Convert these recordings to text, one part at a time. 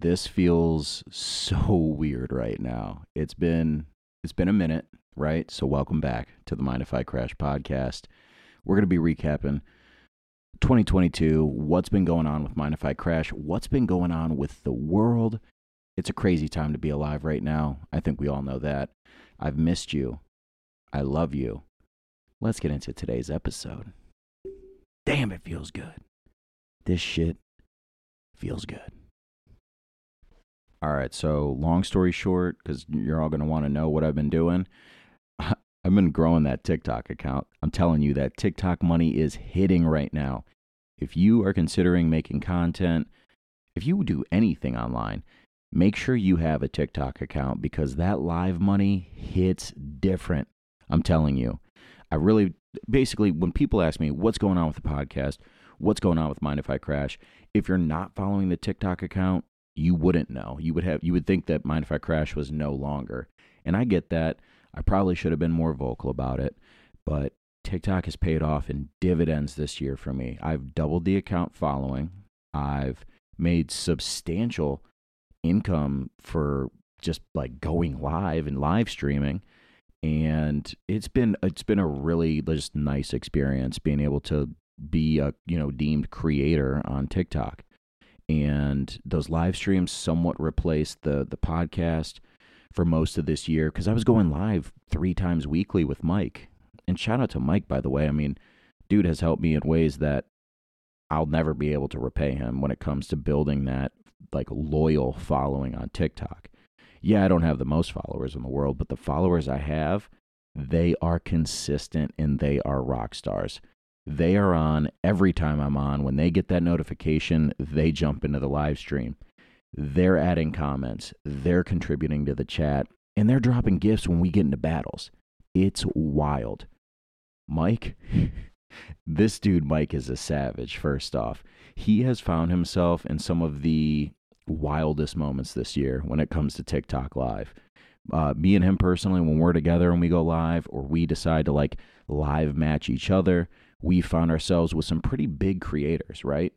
this feels so weird right now. It's been it's been a minute, right? So welcome back to the Mind If I Crash podcast. We're going to be recapping 2022, what's been going on with Mind If I Crash, what's been going on with the world. It's a crazy time to be alive right now. I think we all know that. I've missed you. I love you. Let's get into today's episode. Damn, it feels good. This shit feels good. All right, so long story short, because you're all going to want to know what I've been doing, I've been growing that TikTok account. I'm telling you that TikTok money is hitting right now. If you are considering making content, if you do anything online, make sure you have a TikTok account because that live money hits different. I'm telling you. I really, basically, when people ask me what's going on with the podcast, what's going on with Mind If I Crash, if you're not following the TikTok account, you wouldn't know. You would have you would think that Mind If I Crash was no longer. And I get that. I probably should have been more vocal about it, but TikTok has paid off in dividends this year for me. I've doubled the account following. I've made substantial income for just like going live and live streaming and it's been it's been a really just nice experience being able to be a you know deemed creator on TikTok and those live streams somewhat replaced the the podcast for most of this year because I was going live three times weekly with Mike. And shout out to Mike, by the way. I mean, dude has helped me in ways that I'll never be able to repay him when it comes to building that like loyal following on TikTok. Yeah, I don't have the most followers in the world, but the followers I have, they are consistent and they are rock stars. They are on every time I'm on. When they get that notification, they jump into the live stream. They're adding comments, they're contributing to the chat, and they're dropping gifts when we get into battles. It's wild. Mike, this dude, Mike, is a savage, first off. He has found himself in some of the wildest moments this year when it comes to TikTok Live. Uh, me and him personally, when we're together and we go live, or we decide to like live match each other, we found ourselves with some pretty big creators, right?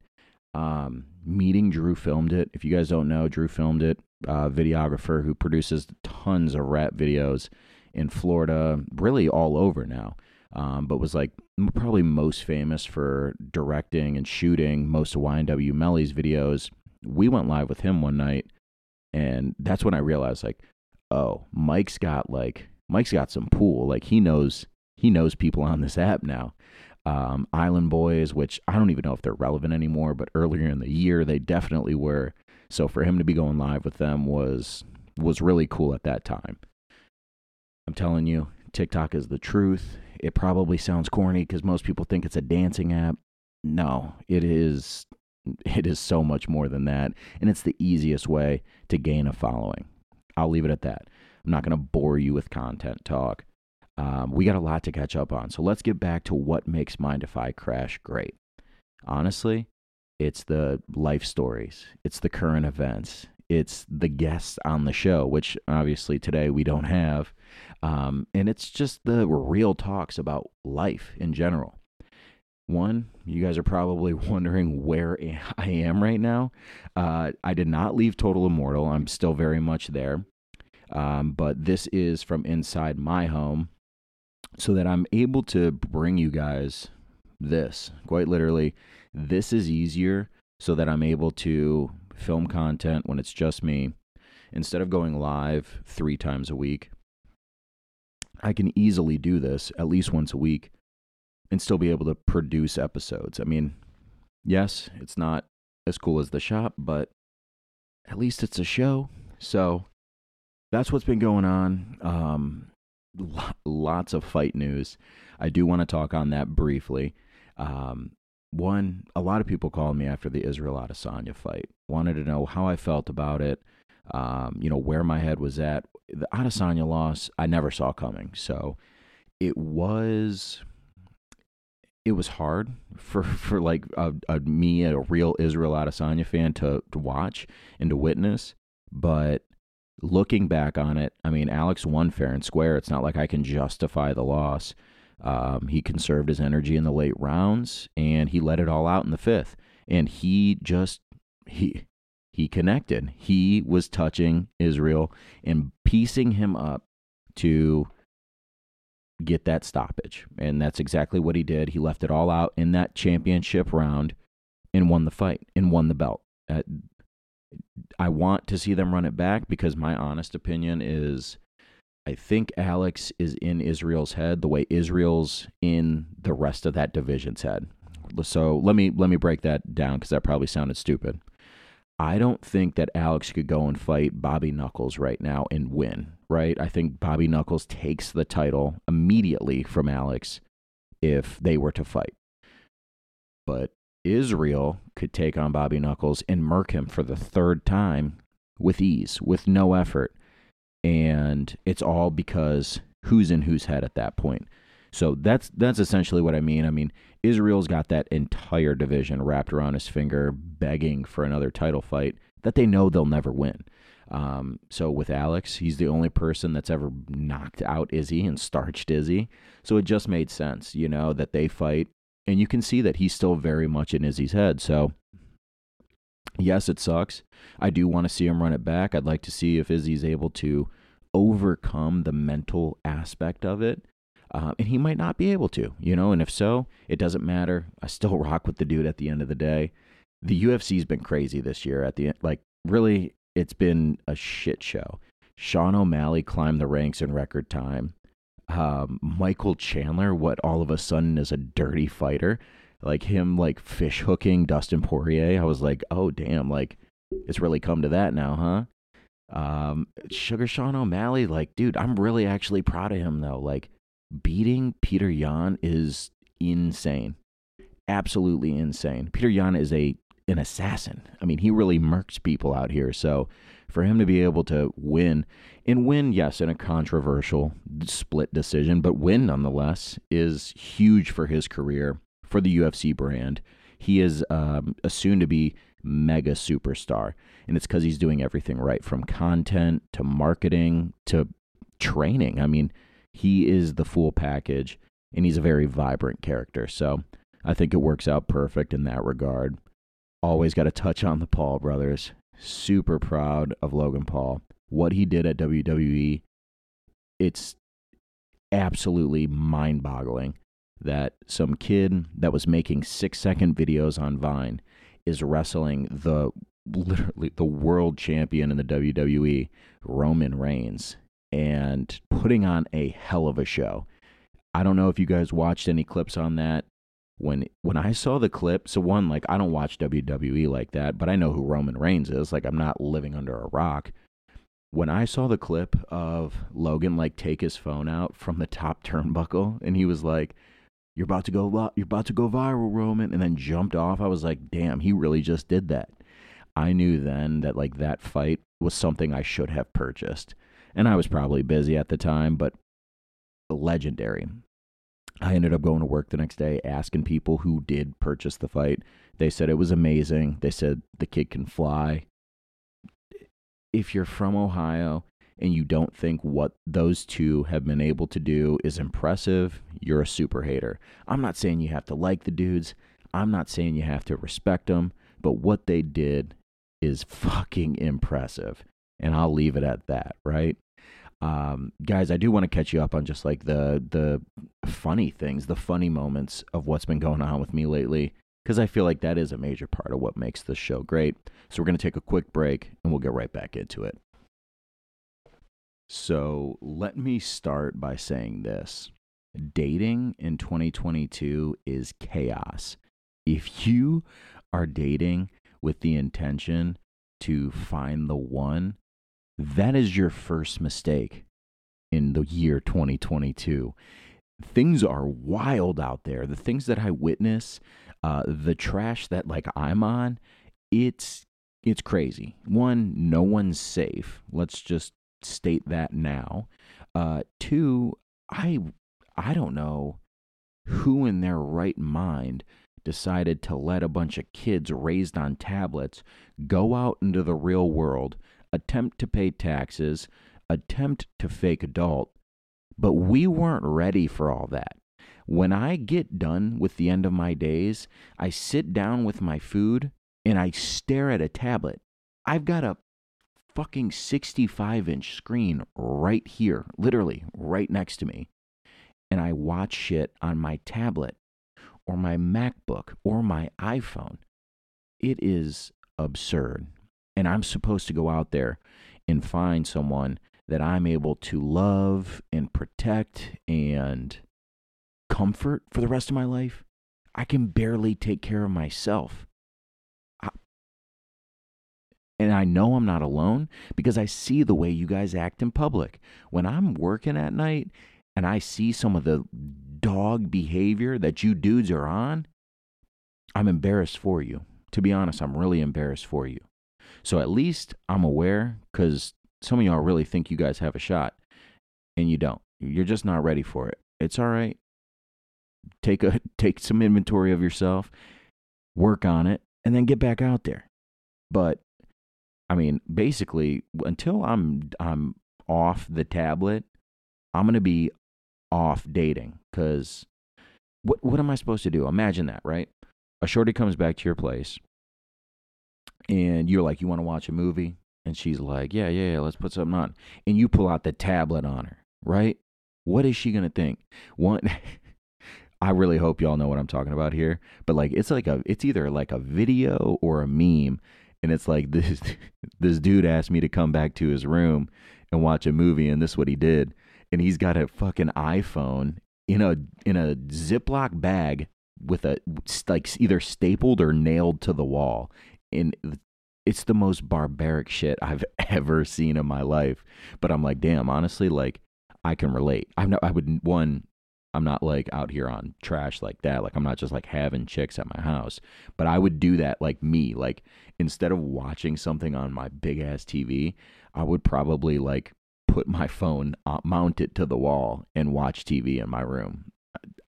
Um, meeting Drew filmed it. If you guys don't know, Drew filmed it. Uh, videographer who produces tons of rap videos in Florida, really all over now. Um, but was like probably most famous for directing and shooting most of YNW Melly's videos. We went live with him one night, and that's when I realized like, oh, Mike's got like Mike's got some pool. Like he knows he knows people on this app now um, Island Boys, which I don't even know if they're relevant anymore, but earlier in the year they definitely were. So for him to be going live with them was was really cool at that time. I'm telling you, TikTok is the truth. It probably sounds corny because most people think it's a dancing app. No, it is it is so much more than that, and it's the easiest way to gain a following. I'll leave it at that. I'm not going to bore you with content talk. Um, we got a lot to catch up on. So let's get back to what makes Mind If I Crash great. Honestly, it's the life stories, it's the current events, it's the guests on the show, which obviously today we don't have. Um, and it's just the real talks about life in general. One, you guys are probably wondering where I am right now. Uh, I did not leave Total Immortal. I'm still very much there. Um, but this is from inside my home so that I'm able to bring you guys this. Quite literally, this is easier so that I'm able to film content when it's just me. Instead of going live three times a week, I can easily do this at least once a week and still be able to produce episodes. I mean, yes, it's not as cool as the shop, but at least it's a show. So that's what's been going on. Um, lots of fight news. I do want to talk on that briefly. Um, one, a lot of people called me after the Israel Adesanya fight, wanted to know how I felt about it, um, you know, where my head was at. The Adesanya loss, I never saw coming. So it was it was hard for for like a, a, me a real Israel Adesanya fan to to watch and to witness but looking back on it, I mean, Alex won fair and square. It's not like I can justify the loss. Um, he conserved his energy in the late rounds and he let it all out in the fifth. And he just he he connected. He was touching Israel and piecing him up to get that stoppage. And that's exactly what he did. He left it all out in that championship round and won the fight and won the belt. Uh, I want to see them run it back because my honest opinion is I think Alex is in Israel's head the way Israel's in the rest of that division's head. So let me let me break that down because that probably sounded stupid. I don't think that Alex could go and fight Bobby Knuckles right now and win, right? I think Bobby Knuckles takes the title immediately from Alex if they were to fight. But Israel could take on Bobby Knuckles and murk him for the third time with ease, with no effort. And it's all because who's in whose head at that point. So that's that's essentially what I mean. I mean, Israel's got that entire division wrapped around his finger, begging for another title fight that they know they'll never win. Um, so with Alex, he's the only person that's ever knocked out Izzy and starched Izzy. So it just made sense, you know, that they fight, and you can see that he's still very much in Izzy's head. So yes, it sucks. I do want to see him run it back. I'd like to see if Izzy's able to overcome the mental aspect of it uh, and he might not be able to, you know. And if so, it doesn't matter. I still rock with the dude at the end of the day. The UFC's been crazy this year. At the end, like really, it's been a shit show. Sean O'Malley climbed the ranks in record time. Um, Michael Chandler, what all of a sudden is a dirty fighter, like him, like fish hooking Dustin Poirier. I was like, oh damn, like it's really come to that now, huh? Um, Sugar Sean O'Malley, like, dude, I'm really actually proud of him though. Like, beating Petr Yan is insane. Absolutely insane. Petr Yan is a an assassin. I mean, he really murks people out here. So for him to be able to win and win, yes, in a controversial split decision, but win nonetheless is huge for his career, for the UFC brand. He is um, a soon to be mega superstar. And it's because he's doing everything right from content to marketing to training. I mean, he is the full package and he's a very vibrant character. So I think it works out perfect in that regard. Always got to touch on the Paul brothers. Super proud of Logan Paul. What he did at WWE, it's absolutely mind boggling that some kid that was making six second videos on Vine is wrestling the literally the world champion in the WWE, Roman Reigns and putting on a hell of a show. I don't know if you guys watched any clips on that. When when I saw the clip, so one like I don't watch WWE like that, but I know who Roman Reigns is. Like I'm not living under a rock. When I saw the clip of Logan like take his phone out from the top turnbuckle and he was like, "You're about to go you're about to go viral, Roman," and then jumped off, I was like, "Damn, he really just did that." I knew then that like that fight was something I should have purchased and I was probably busy at the time, but legendary. I ended up going to work the next day asking people who did purchase the fight. They said it was amazing. They said the kid can fly. If you're from Ohio and you don't think what those two have been able to do is impressive, you're a super hater. I'm not saying you have to like the dudes. I'm not saying you have to respect them, but what they did is fucking impressive. And I'll leave it at that, right? Um, guys, I do want to catch you up on just like the the funny things, the funny moments of what's been going on with me lately, because I feel like that is a major part of what makes this show great. So we're gonna take a quick break and we'll get right back into it. So let me start by saying this: dating in 2022 is chaos. If you are dating with the intention to find the one that is your first mistake in the year 2022. Things are wild out there. The things that I witness, uh, the trash that like I'm on, it's it's crazy. One, no one's safe. Let's just state that now. Uh, two, I I don't know who in their right mind decided to let a bunch of kids raised on tablets go out into the real world attempt to pay taxes, attempt to fake adult, but we weren't ready for all that. When I get done with the end of my days, I sit down with my food and I stare at a tablet I've got a fucking 65 inch screen right here, literally right next to me. And I watch shit on my tablet or my MacBook or my iPhone. It is absurd. And I'm supposed to go out there and find someone that I'm able to love and protect and comfort for the rest of my life. I can barely take care of myself. I, and I know I'm not alone because I see the way you guys act in public. When I'm working at night and I see some of the dog behavior that you dudes are on, I'm embarrassed for you. To be honest, I'm really embarrassed for you. So at least I'm aware because some of y'all really think you guys have a shot and you don't. You're just not ready for it. It's all right. Take a take some inventory of yourself, work on it, and then get back out there. But I mean, basically, until I'm I'm off the tablet, I'm gonna be off dating because what what am I supposed to do? Imagine that, right? A shorty comes back to your place, and you're like, "You want to watch a movie?" And she's like, yeah, yeah, yeah, let's put something on. And you pull out the tablet on her, right? What is she going to think? One, I really hope y'all know what I'm talking about here. But like, it's like a, it's either like a video or a meme. And it's like this, this dude asked me to come back to his room and watch a movie. And this is what he did. And he's got a fucking iPhone in a, in a Ziploc bag with a, like either stapled or nailed to the wall. And it's the most barbaric shit I've ever seen in my life. But I'm like, damn, honestly, like I can relate. I'm not. I would one. I'm not like out here on trash like that. Like I'm not just like having chicks at my house. But I would do that like me. Like instead of watching something on my big ass TV, I would probably like put my phone, uh, mount it to the wall, and watch TV in my room.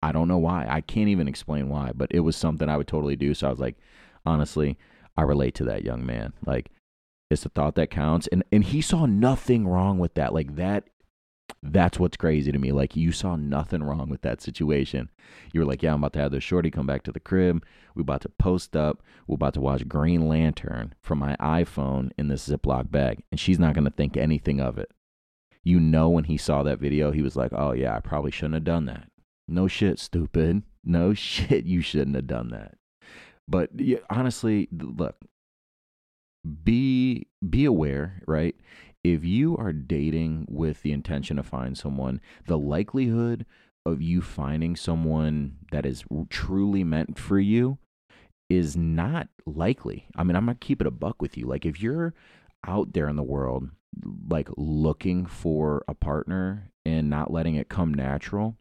I don't know why. I can't even explain why, but it was something I would totally do. So I was like, honestly, I relate to that young man. Like it's the thought that counts. And and he saw nothing wrong with that. Like that that's what's crazy to me. Like you saw nothing wrong with that situation. You were like, Yeah, I'm about to have this shorty come back to the crib. We're about to post up. We're about to watch Green Lantern from my iPhone in this Ziploc bag. And she's not gonna think anything of it. You know when he saw that video, he was like, Oh yeah, I probably shouldn't have done that. No shit, stupid. No shit, you shouldn't have done that. But honestly, look, be be aware, right? If you are dating with the intention to find someone, the likelihood of you finding someone that is truly meant for you is not likely. I mean, I'm gonna keep it a buck with you. Like if you're out there in the world like looking for a partner and not letting it come natural,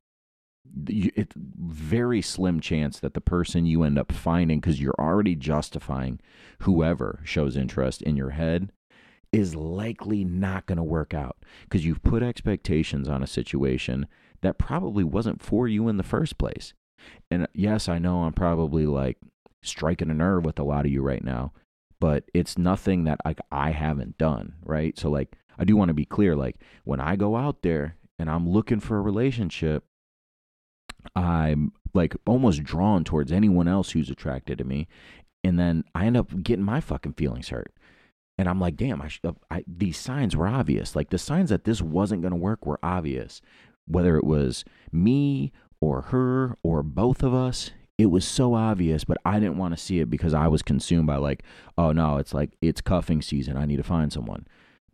it's very slim chance that the person you end up finding because you're already justifying whoever shows interest in your head is likely not going to work out because you've put expectations on a situation that probably wasn't for you in the first place. And uh, yes, I know I'm probably like striking a nerve with a lot of you right now, but it's nothing that like I haven't done, right? So like I do want to be clear like when I go out there and I'm looking for a relationship, I'm like almost drawn towards anyone else who's attracted to me. And then I end up getting my fucking feelings hurt. And I'm like, damn, I, should, uh, I these signs were obvious. Like the signs that this wasn't going to work were obvious. Whether it was me or her or both of us, it was so obvious, but I didn't want to see it because I was consumed by like, oh no, it's like it's cuffing season. I need to find someone.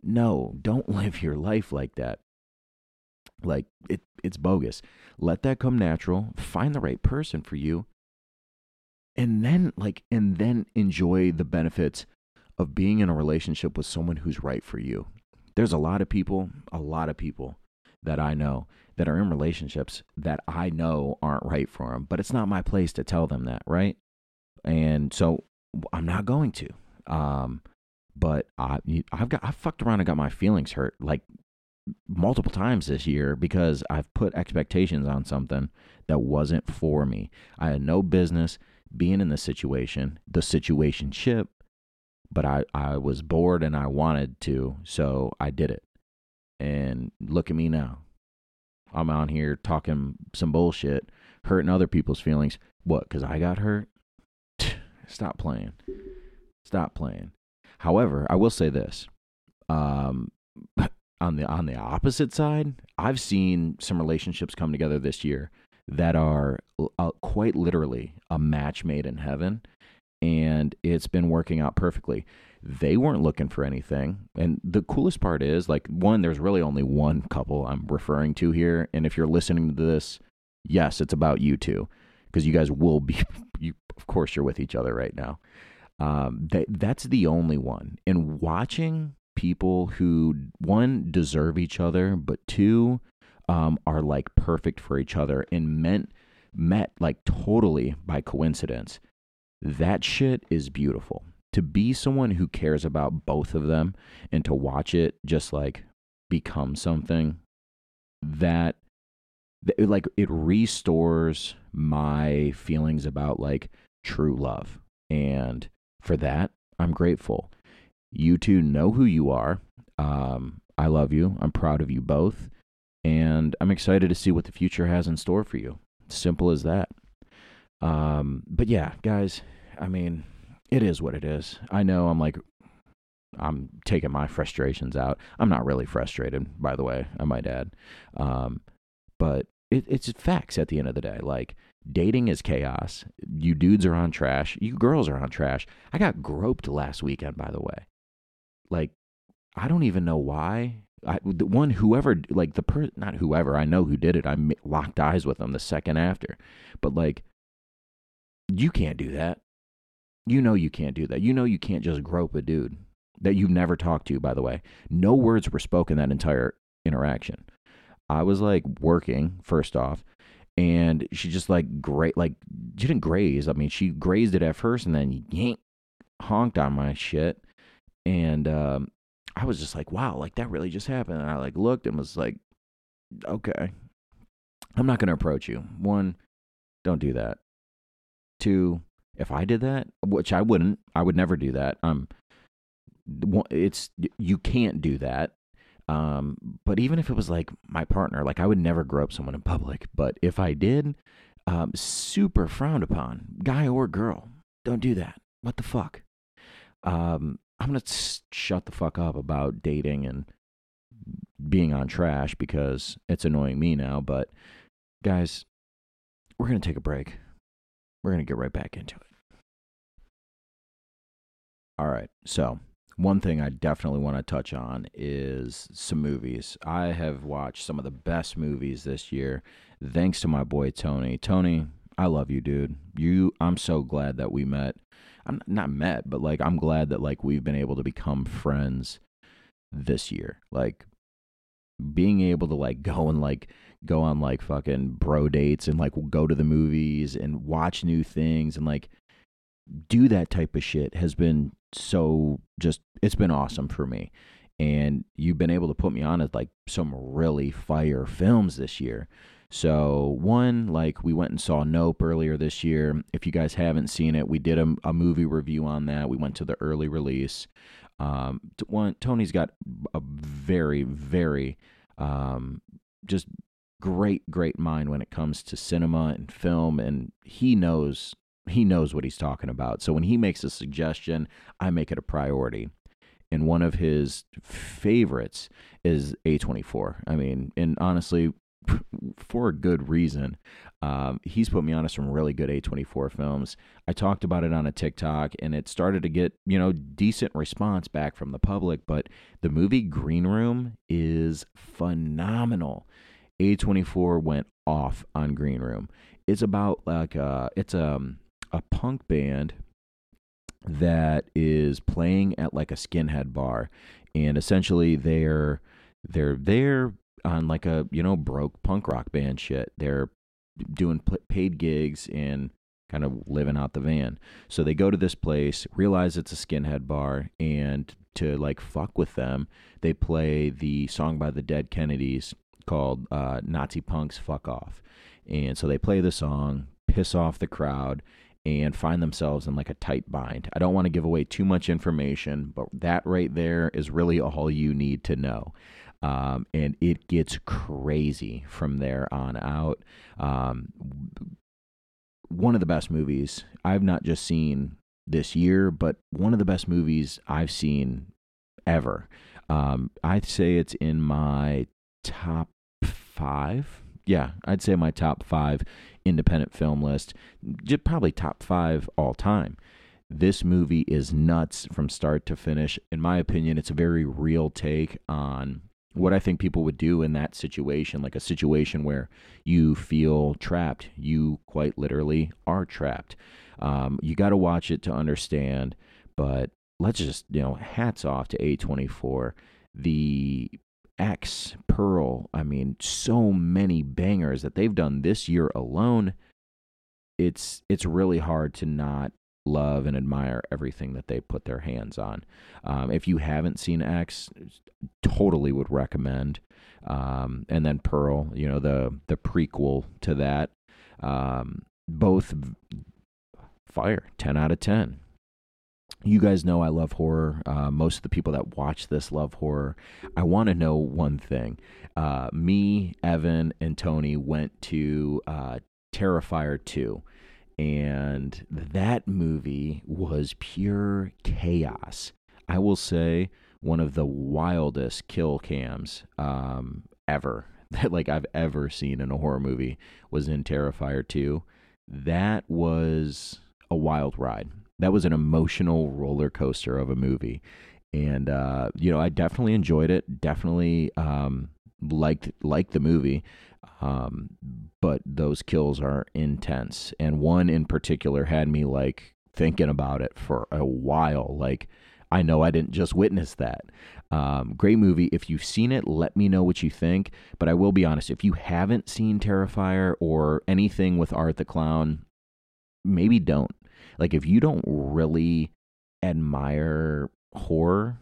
No, don't live your life like that. Like it it's bogus. Let that come natural. Find the right person for you. And then like and then enjoy the benefits of being in a relationship with someone who's right for you. There's a lot of people, a lot of people that I know that are in relationships that I know aren't right for them, but it's not my place to tell them that, right? And so I'm not going to. Um, but I, I've got I fucked around and got my feelings hurt like multiple times this year because I've put expectations on something that wasn't for me. I had no business being in the situation, the situation ship, but I, I was bored and I wanted to, so I did it. And look at me now. I'm on here talking some bullshit, hurting other people's feelings. What, because I got hurt? Stop playing. Stop playing. However, I will say this. Um, on the on the opposite side, I've seen some relationships come together this year that are uh, quite literally a match made in heaven and it's been working out perfectly. They weren't looking for anything. And the coolest part is like one there's really only one couple I'm referring to here and if you're listening to this, yes, it's about you two because you guys will be you of course you're with each other right now. Um, that that's the only one. And watching people who one deserve each other, but two um, are like perfect for each other and meant met like totally by coincidence. That shit is beautiful. To be someone who cares about both of them and to watch it just like become something that like it restores my feelings about like true love. And for that, I'm grateful. You two know who you are. Um, I love you. I'm proud of you both. And I'm excited to see what the future has in store for you. Simple as that. Um, but yeah, guys, I mean, it is what it is. I know I'm like, I'm taking my frustrations out. I'm not really frustrated, by the way, I might add. Um, but it, it's facts at the end of the day. Like, dating is chaos. You dudes are on trash. You girls are on trash. I got groped last weekend, by the way. Like, I don't even know why. I, the one whoever like the per not whoever I know who did it. I locked eyes with them the second after, but like you can't do that. You know you can't do that. You know you can't just grope a dude that you've never talked to. By the way, no words were spoken that entire interaction. I was like working first off, and she just like great like she didn't graze. I mean, she grazed it at first, and then yank honked on my shit, and um, I was just like, wow, like that really just happened. And I like looked and was like, okay, I'm not to approach you. One, don't do that. Two, if I did that, which I wouldn't, I would never do that. Um, it's you can't do that. Um, but even if it was like my partner, like I would never grope someone in public. But if I did, um, super frowned upon, guy or girl. Don't do that. What the fuck? Um, I'm to shut the fuck up about dating and being on trash because it's annoying me now. But guys, we're to take a break. We're going to get right back into it. All right. So, one thing I definitely want to touch on is some movies. I have watched some of the best movies this year thanks to my boy Tony. Tony, I love you, dude. You I'm so glad that we met. I'm not met, but like I'm glad that like we've been able to become friends this year. Like being able to like go and like go on like fucking bro dates and like go to the movies and watch new things and like do that type of shit has been so just it's been awesome for me and you've been able to put me on at like some really fire films this year so, one, like we went and saw Nope earlier this year. If you guys haven't seen it, we did a, a movie review on that. We went to the early release. Um, one, Tony's got a very, very um, just great, great mind when it comes to cinema and film, and he knows he knows what he's talking about. So when he makes a suggestion, I make it a priority. And one of his favorites is A24. I mean, and honestly, for a good reason. Um, he's put me on to some really good A24 films. I talked about it on a TikTok and it started to get, you know, decent response back from the public, but the movie Green Room is phenomenal. A24 went off on Green Room. It's about like uh it's um a punk band that is playing at like a skinhead bar and essentially they're they're there on like a you know broke punk rock band shit. They're doing paid gigs and kind of living out the van. So they go to this place, realize it's a skinhead bar, and to like fuck with them, they play the song by the Dead Kennedys called uh, "Nazi Punks Fuck Off," and so they play the song, piss off the crowd. And find themselves in like a tight bind. I don't want to give away too much information, but that right there is really all you need to know. Um, and it gets crazy from there on out. Um, one of the best movies I've not just seen this year, but one of the best movies I've seen ever. Um, I'd say it's in my top five. Yeah, I'd say my top five independent film list, probably top five all time. This movie is nuts from start to finish. In my opinion, it's a very real take on what I think people would do in that situation, like a situation where you feel trapped. You quite literally are trapped. Um, you got to watch it to understand, but let's just, you know, hats off to A24. The X, Pearl, I mean, so many bangers that they've done this year alone. It's it's really hard to not love and admire everything that they put their hands on. Um, if you haven't seen X, totally would recommend. Um, and then Pearl, you know the the prequel to that, um, both fire, ten out of ten. You guys know I love horror. Uh, most of the people that watch this love horror. I want to know one thing. Uh, me, Evan, and Tony went to uh, Terrifier 2 and that movie was pure chaos. I will say one of the wildest kill cams um, ever that like I've ever seen in a horror movie was in Terrifier 2. That was a wild ride. That was an emotional roller coaster of a movie. And uh, you know, I definitely enjoyed it. Definitely um, liked liked the movie. Um, but those kills are intense. And one in particular had me like thinking about it for a while. Like, I know I didn't just witness that. Um, great movie. If you've seen it, let me know what you think. But I will be honest, if you haven't seen Terrifier or anything with Art the Clown, maybe don't. Like, if you don't really admire horror,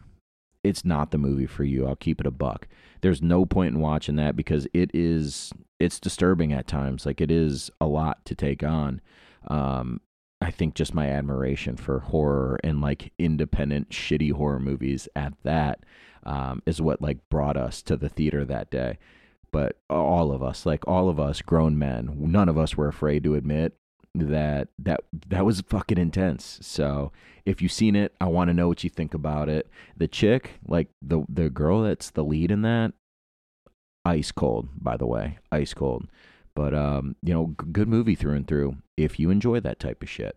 it's not the movie for you. I'll keep it a buck. There's no point in watching that because it is it's disturbing at times. Like it is a lot to take on. Um, I think just my admiration for horror and like independent shitty horror movies at that um, is what like brought us to the theater that day. But all of us, like all of us grown men, none of us were afraid to admit that that that was fucking intense. So if you've seen it, I want to know what you think about it. The chick, like the the girl that's the lead in that, ice cold. By the way, ice cold. But um, you know, g- good movie through and through. If you enjoy that type of shit.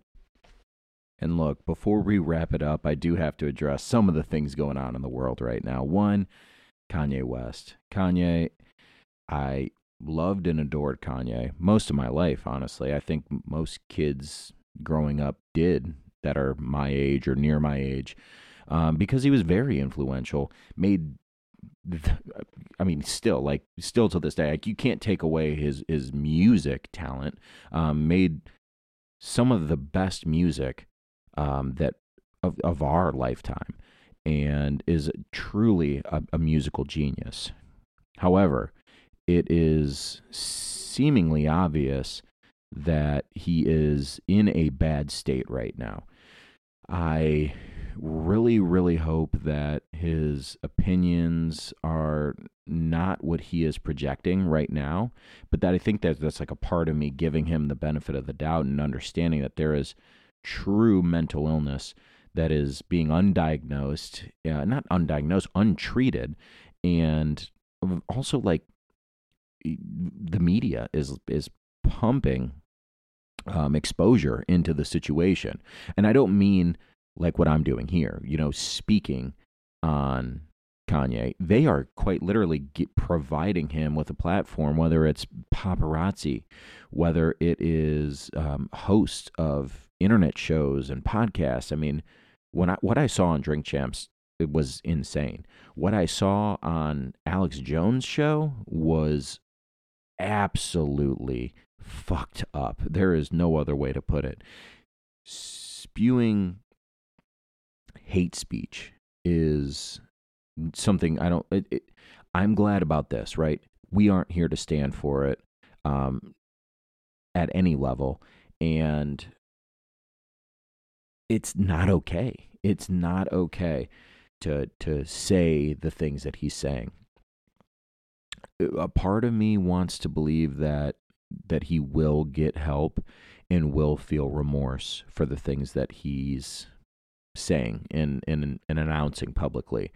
And look, before we wrap it up, I do have to address some of the things going on in the world right now. One, Kanye West. Kanye, I loved and adored Kanye most of my life, honestly. I think most kids growing up did that are my age or near my age um, because he was very influential, made I mean, still like still to this day, like you can't take away his his music talent. Um, made some of the best music um, that of of our lifetime, and is truly a, a musical genius. However, it is seemingly obvious that he is in a bad state right now. I really, really hope that his opinions are not what he is projecting right now, but that I think that that's like a part of me giving him the benefit of the doubt and understanding that there is true mental illness that is being undiagnosed, uh, not undiagnosed, untreated, and also like the media is is pumping um, exposure into the situation, and I don't mean like what I'm doing here. You know, speaking on Kanye, they are quite literally providing him with a platform, whether it's paparazzi, whether it is um, hosts of internet shows and podcasts. I mean, when I what I saw on Drink Champs it was insane. What I saw on Alex Jones' show was absolutely fucked up. There is no other way to put it. Spewing hate speech is something I don't. It, it, I'm glad about this, right? We aren't here to stand for it um, at any level, and it's not okay. It's not okay to to say the things that he's saying a part of me wants to believe that that he will get help and will feel remorse for the things that he's saying and, and, and announcing publicly.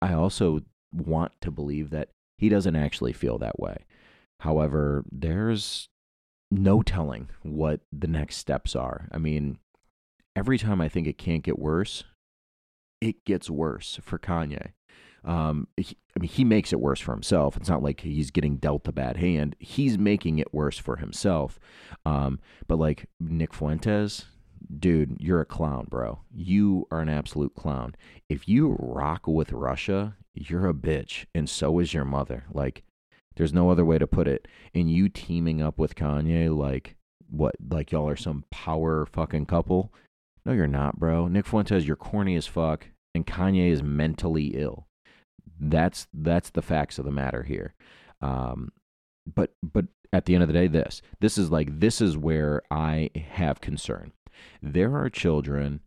I also want to believe that he doesn't actually feel that way. However, there's no telling what the next steps are. I mean, every time I think it can't get worse, it gets worse for Kanye. Um, he, I mean, he makes it worse for himself. It's not like he's getting dealt a bad hand. He's making it worse for himself. Um, but like Nick Fuentes, dude, you're a clown, bro. You are an absolute clown. If you rock with Russia, you're a bitch, and so is your mother. Like, there's no other way to put it. And you teaming up with Kanye, like, what? Like, y'all are some power fucking couple? No, you're not, bro. Nick Fuentes, you're corny as fuck, and Kanye is mentally ill. That's that's the facts of the matter here. Um, but but at the end of the day, this this is like this is where I have concern. There are children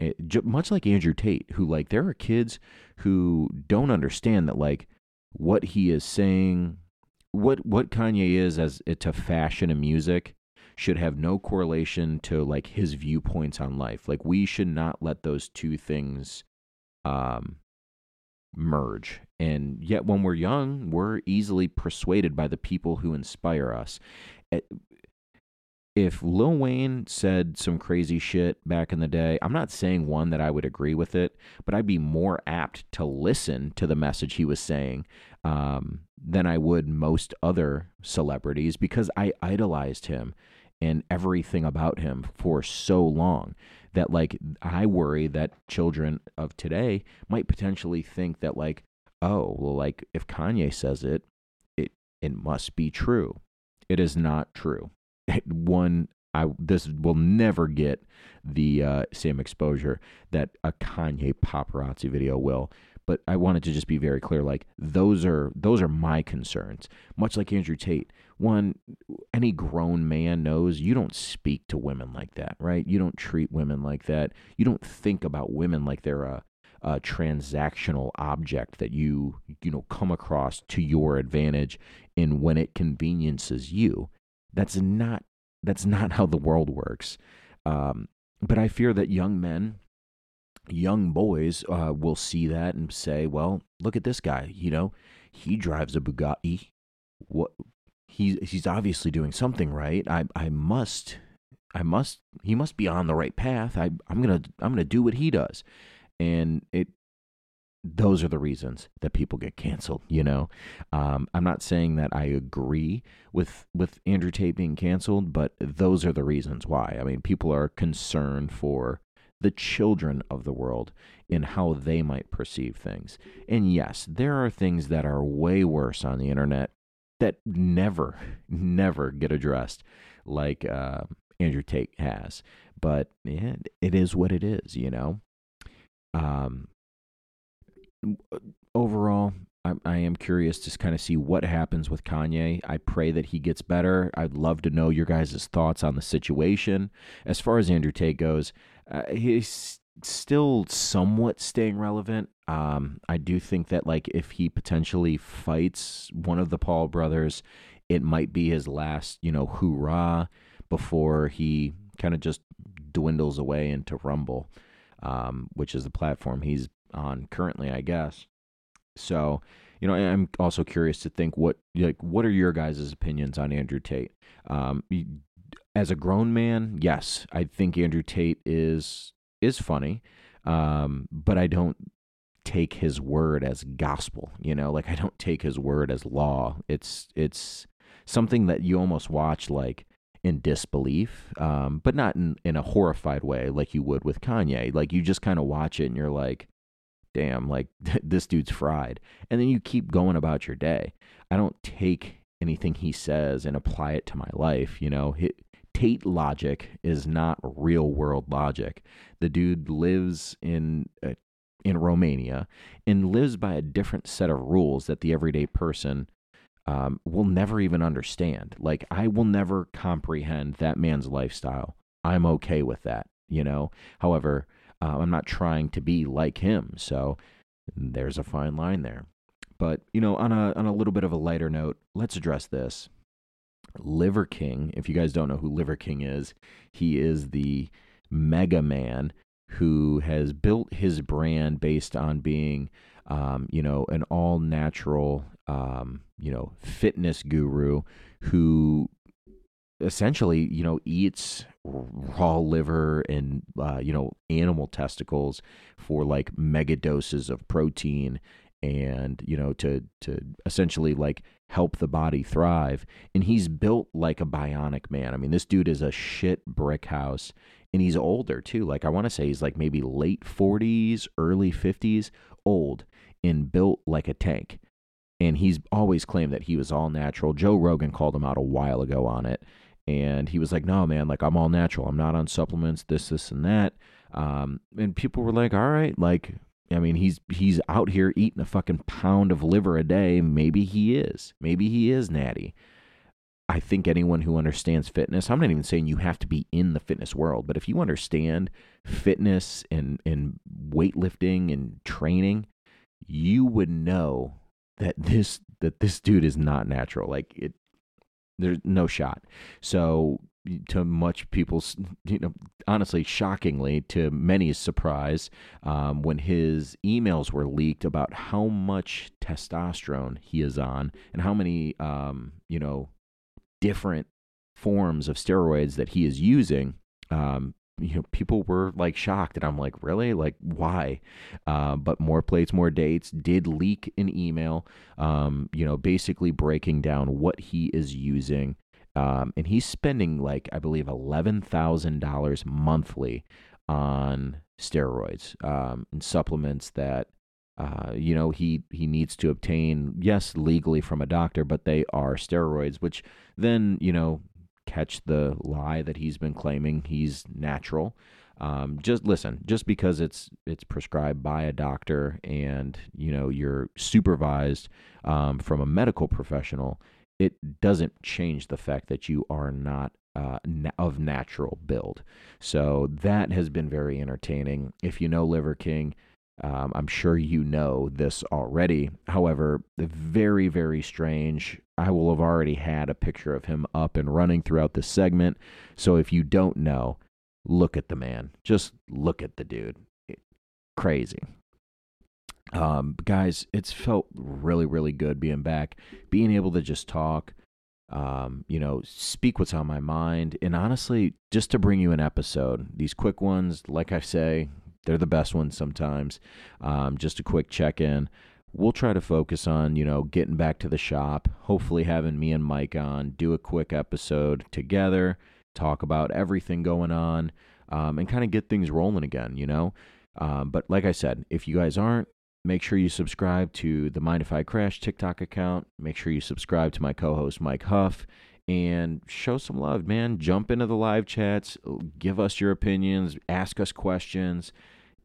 eh, much like Andrew Tate, who like there are kids who don't understand that like what he is saying, what what Kanye is as eh, to fashion and music should have no correlation to like his viewpoints on life. Like we should not let those two things um merge. And yet when we're young, we're easily persuaded by the people who inspire us. Eh, if Lil Wayne said some crazy shit back in the day, I'm not saying one that I would agree with it, but I'd be more apt to listen to the message he was saying um, than I would most other celebrities because I idolized him and everything about him for so long that like I worry that children of today might potentially think that like oh well like if Kanye says it it it must be true. It is not true. one I this will never get the uh, same exposure that a Kanye paparazzi video will. But I wanted to just be very clear, like those are those are my concerns. Much like Andrew Tate, one any grown man knows you don't speak to women like that, right? You don't treat women like that. You don't think about women like they're a, a transactional object that you you know come across to your advantage in when it conveniences you. That's not that's not how the world works. Um, but I fear that young men, young boys, uh, will see that and say, "Well, look at this guy. You know, he drives a Bugatti. What? He's he's obviously doing something right. I I must." I must he must be on the right path. I I'm going to I'm going to do what he does. And it those are the reasons that people get canceled. You know, um, I'm not saying that I agree with with Andrew Tate being canceled, but those are the reasons why. I mean, people are concerned for the children of the world in how they might perceive things. And yes, there are things that are way worse on the internet that never, never get addressed, like uh, Andrew Tate has. But yeah, it is what it is, you know. Um, overall, I, I am curious to kind of see what happens with Kanye. I pray that he gets better. I'd love to know your guys' thoughts on the situation. As far as Andrew Tate goes, uh, he's still somewhat staying relevant. Um, I do think that like if he potentially fights one of the Paul brothers, it might be his last, you know, hoorah before he kind of just dwindles away into Rumble, um, which is the platform he's on currently, I guess. So, you know, I'm also curious to think what like what are your guys' opinions on Andrew Tate? Um, as a grown man, yes, I think Andrew Tate is is funny, um, but I don't take his word as gospel. You know, like I don't take his word as law. It's it's something that you almost watch like in disbelief, um, but not in in a horrified way like you would with Kanye. Like you just kind of watch it and you're like, damn, like this dude's fried. And then you keep going about your day. I don't take anything he says and apply it to my life. You know, Tate logic is not real world logic. The dude lives in uh, in Romania and lives by a different set of rules that the everyday person um, will never even understand. Like I will never comprehend that man's lifestyle. I'm okay with that, you know. However, uh, I'm not trying to be like him, so there's a fine line there. But you know, on a on a little bit of a lighter note, let's address this. Liver King, if you guys don't know who Liver King is, he is the mega man who has built his brand based on being, um, you know, an all natural, um, you know, fitness guru who essentially, you know, eats raw liver and, uh, you know, animal testicles for like mega doses of protein and you know to to essentially like help the body thrive and he's built like a bionic man. I mean this dude is a shit brick house and he's older too. Like i want to say he's like maybe late 40s early 50s old and built like a tank. And he's always claimed that he was all natural. Joe rogan called him out a while ago on it and he was like no man like i'm all natural. I'm not on supplements this this and that. Um, and people were like all right like I mean, he's he's out here eating a fucking pound of liver a day. Maybe he is. Maybe he is natty. I think anyone who understands fitness, I'm not even saying you have to be in the fitness world, but if you understand fitness and, and weightlifting and training, you would know that this that this dude is not natural. Like it there's no shot. So to much people's, you know, honestly, shockingly, to many's surprise, um, when his emails were leaked about how much testosterone he is on and how many, um, you know, different forms of steroids that he is using, um, you know, people were like shocked, and I'm like, really? Like, why? Uh, but more plates, more dates did leak an email, um, you know, basically breaking down what he is using um, and he's spending like I believe eleven thousand dollars monthly on steroids um, and supplements that uh, you know he he needs to obtain yes legally from a doctor, but they are steroids, which then you know catch the lie that he's been claiming he's natural. Um, just listen, just because it's it's prescribed by a doctor and you know you're supervised um, from a medical professional, it doesn't change the fact that you are not uh, of natural build. So that has been very entertaining. If you know Liver King, um, I'm sure you know this already. However, very, very strange. I will have already had a picture of him up and running throughout this segment. So if you don't know, look at the man. Just look at the dude. crazy. Um, guys, it's felt really, really good being back, being able to just talk, um, you know, speak what's on my mind, and honestly, just to bring you an episode. These quick ones, like I say, they're the best ones sometimes. Um, just a quick check in. We'll try to focus on, you know, getting back to the shop, hopefully having me and Mike on, do a quick episode together, talk about everything going on, um, and kind of get things rolling again, you know. Um, but like I said, if you guys aren't, Make sure you subscribe to the Mind If I Crash TikTok account. Make sure you subscribe to my co host, Mike Huff, and show some love, man. Jump into the live chats, give us your opinions, ask us questions.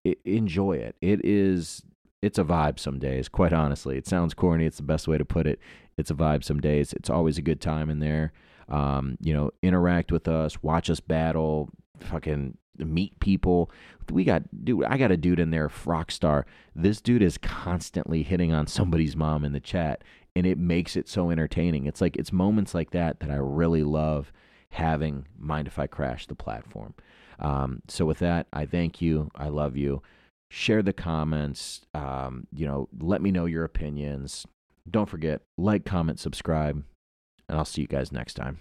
It, enjoy it. It is. It's a vibe some days, quite honestly. It sounds corny. It's the best way to put it. It's a vibe some days. It's always a good time in there. Um, you know, interact with us, watch us battle, fucking meet people. We got dude, I got a dude in there, Rockstar. This dude is constantly hitting on somebody's mom in the chat, and it makes it so entertaining. It's like it's moments like that that I really love having Mind If I Crash the platform. Um, so with that, I thank you. I love you. Share the comments. Um, you know, let me know your opinions. Don't forget, like, comment, subscribe, and I'll see you guys next time.